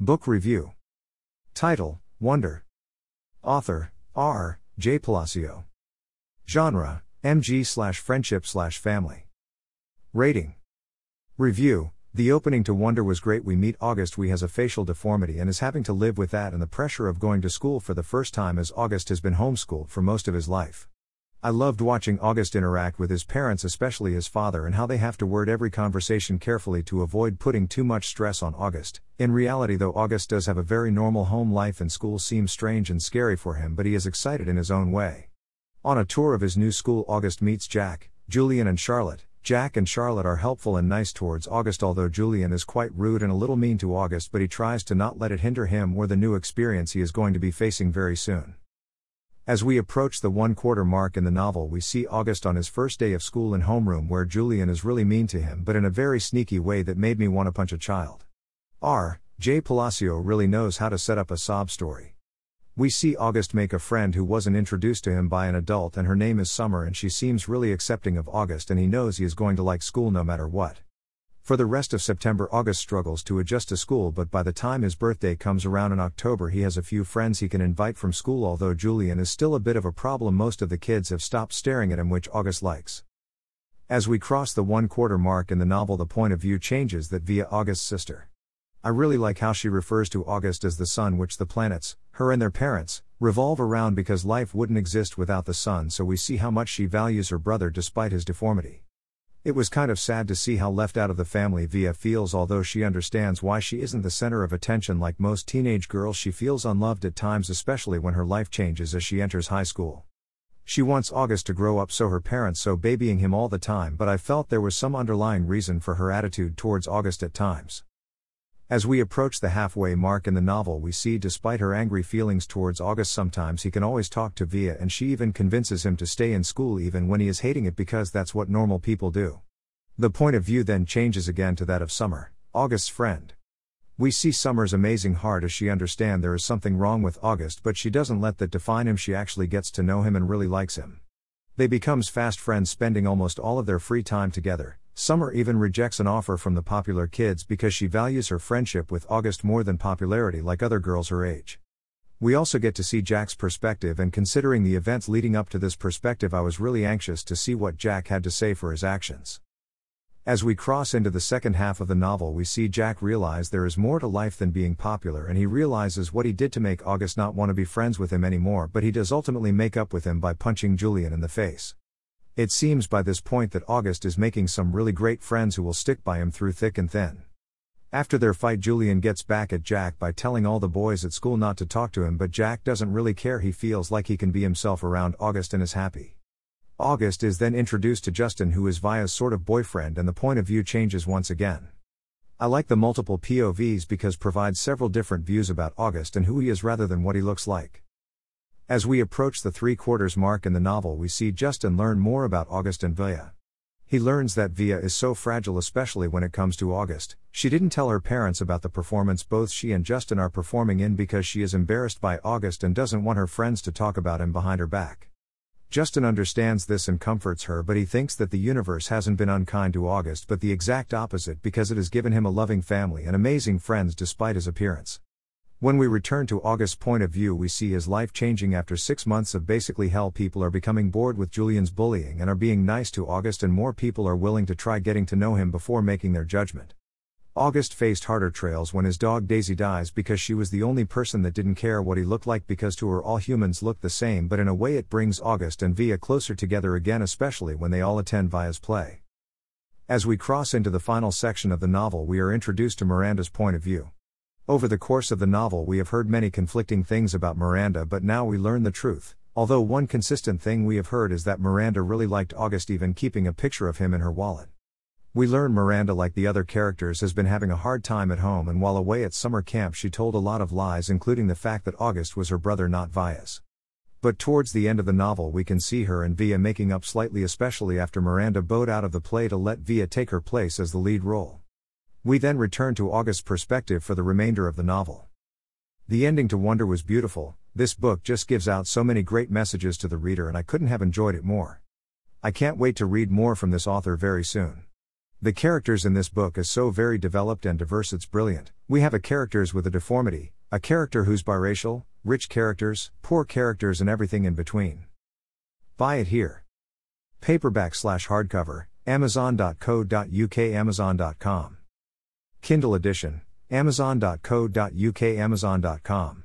Book Review Title Wonder Author R. J. Palacio Genre MG slash friendship slash family Rating Review The opening to Wonder was great. We meet August. We has a facial deformity and is having to live with that and the pressure of going to school for the first time as August has been homeschooled for most of his life. I loved watching August interact with his parents, especially his father, and how they have to word every conversation carefully to avoid putting too much stress on August. In reality, though, August does have a very normal home life and school seems strange and scary for him, but he is excited in his own way. On a tour of his new school, August meets Jack, Julian, and Charlotte. Jack and Charlotte are helpful and nice towards August, although Julian is quite rude and a little mean to August, but he tries to not let it hinder him or the new experience he is going to be facing very soon. As we approach the one quarter mark in the novel, we see August on his first day of school in homeroom where Julian is really mean to him, but in a very sneaky way that made me want to punch a child. R. J. Palacio really knows how to set up a sob story. We see August make a friend who wasn't introduced to him by an adult, and her name is Summer, and she seems really accepting of August, and he knows he is going to like school no matter what. For the rest of September, August struggles to adjust to school, but by the time his birthday comes around in October, he has a few friends he can invite from school. Although Julian is still a bit of a problem, most of the kids have stopped staring at him, which August likes. As we cross the one quarter mark in the novel, the point of view changes that via August's sister. I really like how she refers to August as the sun, which the planets, her and their parents, revolve around because life wouldn't exist without the sun, so we see how much she values her brother despite his deformity. It was kind of sad to see how left out of the family Via feels, although she understands why she isn't the center of attention like most teenage girls. She feels unloved at times, especially when her life changes as she enters high school. She wants August to grow up so her parents so babying him all the time, but I felt there was some underlying reason for her attitude towards August at times. As we approach the halfway mark in the novel, we see despite her angry feelings towards August, sometimes he can always talk to Via, and she even convinces him to stay in school even when he is hating it because that's what normal people do. The point of view then changes again to that of Summer, August's friend. We see Summer's amazing heart as she understands there is something wrong with August, but she doesn't let that define him. She actually gets to know him and really likes him. They becomes fast friends spending almost all of their free time together, Summer even rejects an offer from the popular kids because she values her friendship with August more than popularity like other girls her age. We also get to see Jack's perspective, and considering the events leading up to this perspective, I was really anxious to see what Jack had to say for his actions. As we cross into the second half of the novel, we see Jack realize there is more to life than being popular, and he realizes what he did to make August not want to be friends with him anymore, but he does ultimately make up with him by punching Julian in the face. It seems by this point that August is making some really great friends who will stick by him through thick and thin. After their fight, Julian gets back at Jack by telling all the boys at school not to talk to him, but Jack doesn't really care. He feels like he can be himself around August and is happy. August is then introduced to Justin, who is Via's sort of boyfriend, and the point of view changes once again. I like the multiple POVs because provides several different views about August and who he is rather than what he looks like. As we approach the three quarters mark in the novel, we see Justin learn more about August and Via. He learns that Via is so fragile, especially when it comes to August. She didn't tell her parents about the performance both she and Justin are performing in because she is embarrassed by August and doesn't want her friends to talk about him behind her back. Justin understands this and comforts her, but he thinks that the universe hasn't been unkind to August, but the exact opposite because it has given him a loving family and amazing friends despite his appearance. When we return to August's point of view, we see his life changing after six months of basically hell. People are becoming bored with Julian's bullying and are being nice to August, and more people are willing to try getting to know him before making their judgment. August faced harder trials when his dog Daisy dies because she was the only person that didn't care what he looked like because to her all humans look the same, but in a way it brings August and Via closer together again, especially when they all attend Via's play. As we cross into the final section of the novel, we are introduced to Miranda's point of view. Over the course of the novel, we have heard many conflicting things about Miranda, but now we learn the truth. Although one consistent thing we have heard is that Miranda really liked August, even keeping a picture of him in her wallet. We learn Miranda, like the other characters, has been having a hard time at home, and while away at summer camp, she told a lot of lies, including the fact that August was her brother, not Via's. But towards the end of the novel, we can see her and Via making up slightly, especially after Miranda bowed out of the play to let Via take her place as the lead role. We then return to August's perspective for the remainder of the novel. The ending to Wonder was beautiful, this book just gives out so many great messages to the reader, and I couldn't have enjoyed it more. I can't wait to read more from this author very soon. The characters in this book is so very developed and diverse it's brilliant. We have a characters with a deformity, a character who's biracial, rich characters, poor characters and everything in between. Buy it here. Paperback slash hardcover, amazon.co.uk amazon.com. Kindle edition, amazon.co.uk amazon.com.